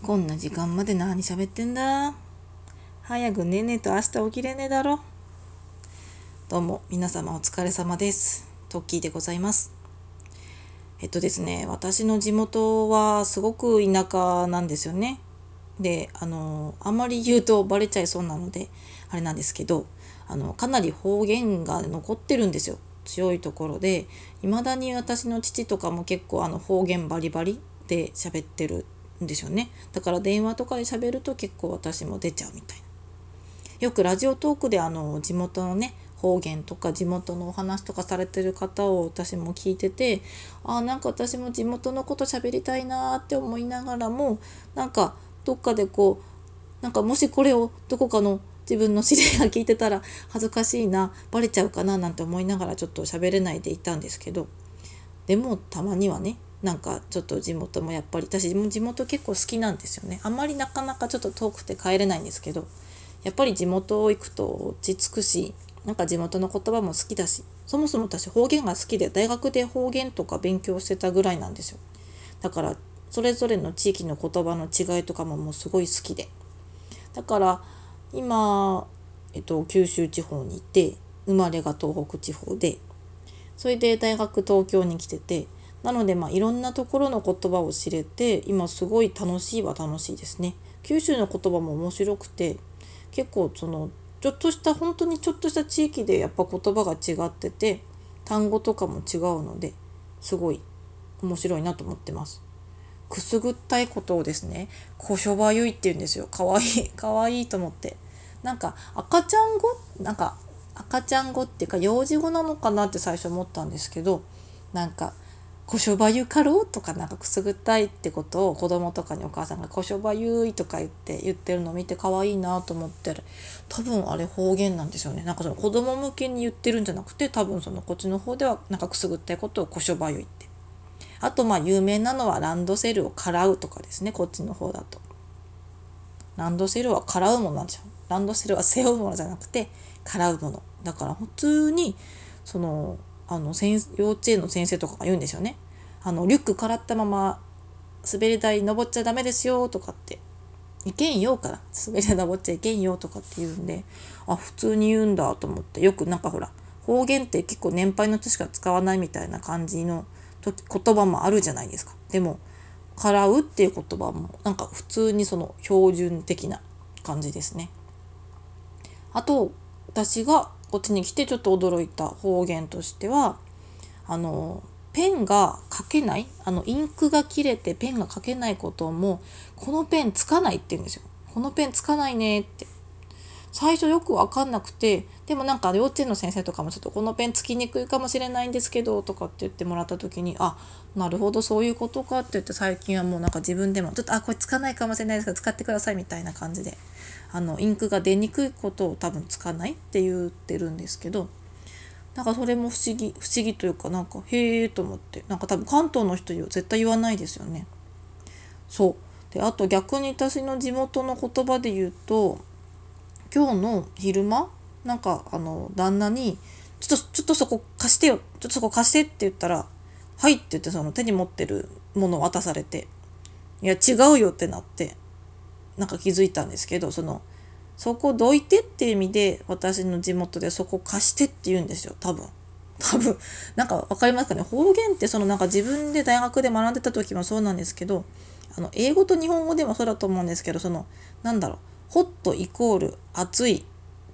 こんな時間まで何喋ってんだ？早く寝ねえと明日起きれねえだろ。どうも皆様お疲れ様です。トッキーでございます。えっとですね私の地元はすごく田舎なんですよね。であのあんまり言うとバレちゃいそうなのであれなんですけどあのかなり方言が残ってるんですよ。強いところで未だに私の父とかも結構あの方言バリバリで喋ってるんですよね。だから電話とかで喋ると結構私も出ちゃうみたいな。よくラジオトークであの地元のね方言とか地元のお話とかされてる方を私も聞いててあなんか私も地元のこと喋りたいなって思いながらもなんかどっかでこうなんかもしこれをどこかの自分の知り合いが聞いてたら恥ずかしいなバレちゃうかななんて思いながらちょっと喋れないでいたんですけど。でもたまにはねなんかちょっと地元もやっぱり私も地元結構好きなんですよね。あんまりなかなかちょっと遠くて帰れないんですけどやっぱり地元行くと落ち着くしなんか地元の言葉も好きだしそもそも私方言が好きで大学で方言とか勉強してたぐらいなんですよ。だからそれぞれの地域の言葉の違いとかももうすごい好きで。だから今、えっと、九州地方にいて生まれが東北地方でそれで大学東京に来ててなのでまあいろんなところの言葉を知れて今すごい楽しいは楽しいですね。九州の言葉も面白くて結構そのちょっとした本当にちょっとした地域でやっぱ言葉が違ってて単語とかも違うのですごい面白いなと思ってます。くすぐったいことをですね「こしょばゆい」って言うんですよかわいいかわいいと思ってなんか赤ちゃん語？なんか赤ちゃん語っていうか幼児語なのかなって最初思ったんですけどなんかこしょばゆかろうとかなんかくすぐったいってことを子供とかにお母さんがこしょばゆいとか言って言ってるのを見て可愛いなと思ってる多分あれ方言なんですよね。なんかその子供向けに言ってるんじゃなくて多分そのこっちの方ではなんかくすぐったいことをこしょばゆいって。あとまあ有名なのはランドセルをからうとかですね。こっちの方だと。ランドセルはからうものなんですよ。ランドセルは背負うものじゃなくてからうもの。だから普通にそのあの幼稚園の先生とかが言うんですよね。あのリュックからったまま滑り台登っちゃダメですよとかっていけんよから滑り台登っちゃいけんよとかって言うんであ普通に言うんだと思ってよくなんかほら方言って結構年配の人しか使わないみたいな感じの言葉もあるじゃないですか。でも「からう」っていう言葉もなんか普通にその標準的な感じですね。あと私がこっちに来てちょっと驚いた方言としてはあのペンが書けないあのインクが切れてペンが書けないこともこのペンつかないって言うんですよ。このペンつかないねって最初よく分かんなくてでもなんか幼稚園の先生とかもちょっとこのペンつきにくいかもしれないんですけどとかって言ってもらった時にあなるほどそういうことかって言って最近はもうなんか自分でもちょっとあこれつかないかもしれないですけど使ってくださいみたいな感じであのインクが出にくいことを多分つかないって言ってるんですけどなんかそれも不思議不思議というかなんかへえと思ってなんか多分関東の人には絶対言わないですよね。そうであと逆に私の地元の言葉で言うと今日の昼間なんかあの旦那に「ちょっとちょっとそこ貸してよちょっとそこ貸して」って言ったら「はい」って言ってその手に持ってるものを渡されて「いや違うよ」ってなってなんか気づいたんですけどそのそこどいてっていう意味で私の地元でそこ貸してって言うんですよ多分。多分。なんか分かりますかね？方言ってそのなんか自分で大学で学んでた時もそうなんですけどあの英語と日本語でもそうだと思うんですけどそのなんだろう。ホットイコール暑いっ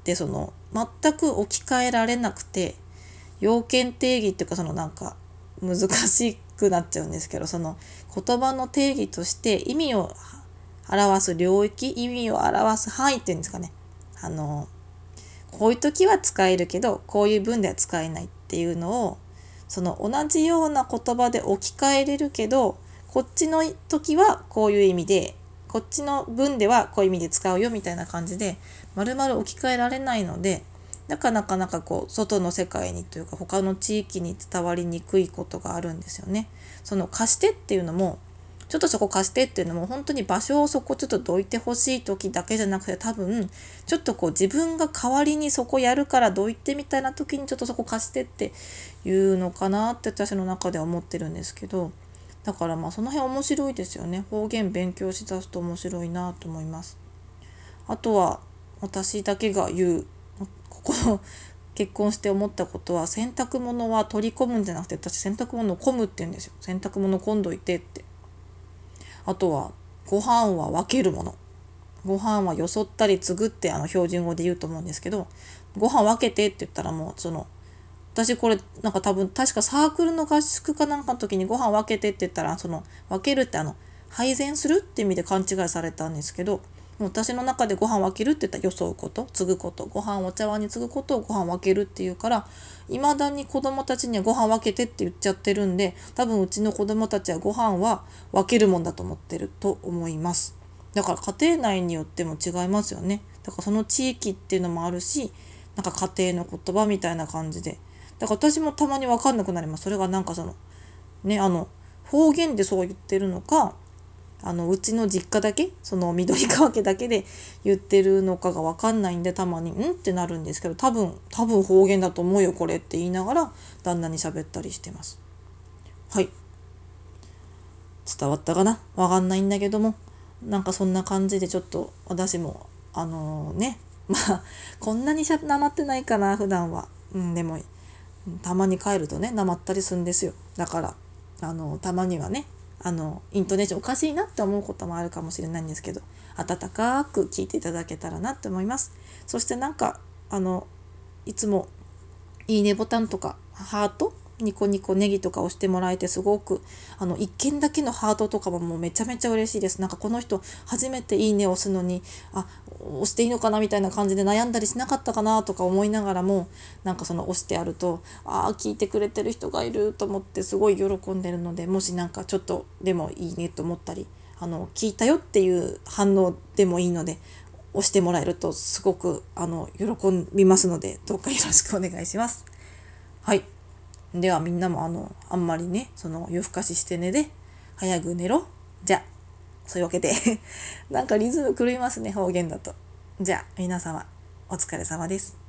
てその全く置き換えられなくて要件定義っていうかそのなんか難しくなっちゃうんですけどその言葉の定義として意味を表す領域意味を表す範囲っていうんですかね。あのこういう時は使えるけどこういう文では使えないっていうのをその同じような言葉で置き換えれるけどこっちの時はこういう意味でこっちの文ではこういう意味で使うよみたいな感じで丸々置き換えられないのでだかなかなかこう外の世界にというか他の地域に伝わりにくいことがあるんですよね。その貸してっていうのもちょっとそこ貸してっていうのも本当に場所をそこちょっとどいてほしい時だけじゃなくて多分ちょっとこう自分が代わりにそこやるからどいてみたいな時にちょっとそこ貸してっていうのかなって私の中では思ってるんですけどだからまあその辺面白いですよね。方言勉強しだすと面白いなと思います。あとは私だけが言うここの結婚して思ったことは洗濯物は取り込むんじゃなくて私洗濯物を込むって言うんですよ。洗濯物込んどいてって。あとはご飯は分けるもの。ご飯はよそったり継ぐってあの標準語で言うと思うんですけどご飯分けてって言ったらもうその私これなんか多分確かサークルの合宿かなんかの時にご飯分けてって言ったらその分けるってあの配膳するって意味で勘違いされたんですけど私の中でご飯分けるって言ったら装うこと継ぐことご飯お茶碗に継ぐことをご飯分けるっていうからいまだに子供たちにはご飯分けてって言っちゃってるんで多分うちの子供たちはご飯は分けるもんだと思ってると思います。だから家庭内によっても違いますよね。だからその地域っていうのもあるしなんか家庭の言葉みたいな感じでだから私もたまに分かんなくなりますそれがなんかそのねあの方言でそう言ってるのかあのうちの実家だけその緑川家だけで言ってるのかが分かんないんでたまに「ん?」ってなるんですけど多分多分方言だと思うよこれって言いながら旦那に喋ったりしてます。はい伝わったかな？分かんないんだけどもなんかそんな感じでちょっと私もあのー、ねまあこんなにしゃなまってないかな普段は。うん、でもたまに帰るとねなまったりするんですよ。だからあのたまにはねあのイントネーションおかしいなって思うこともあるかもしれないんですけど温かく聞いていただけたらなって思います。そしてなんかあのいつもいいねボタンとかハートニコニコネギとか押してもらえてすごくあの1件だけのハートとかももうめちゃめちゃ嬉しいですなんかこの人初めていいね押すのにあ押していいのかなみたいな感じで悩んだりしなかったかなとか思いながらもなんかその押してあるとああ聞いてくれてる人がいると思ってすごい喜んでるのでもしなんかちょっとでもいいねと思ったりあの聞いたよっていう反応でもいいので押してもらえるとすごくあの喜びますのでどうかよろしくお願いします。はいではみんなもあのあんまりねその夜更かししてねで早く寝ろ。じゃあそういうわけで。なんかリズム狂いますね方言だと。じゃあ皆様お疲れ様です。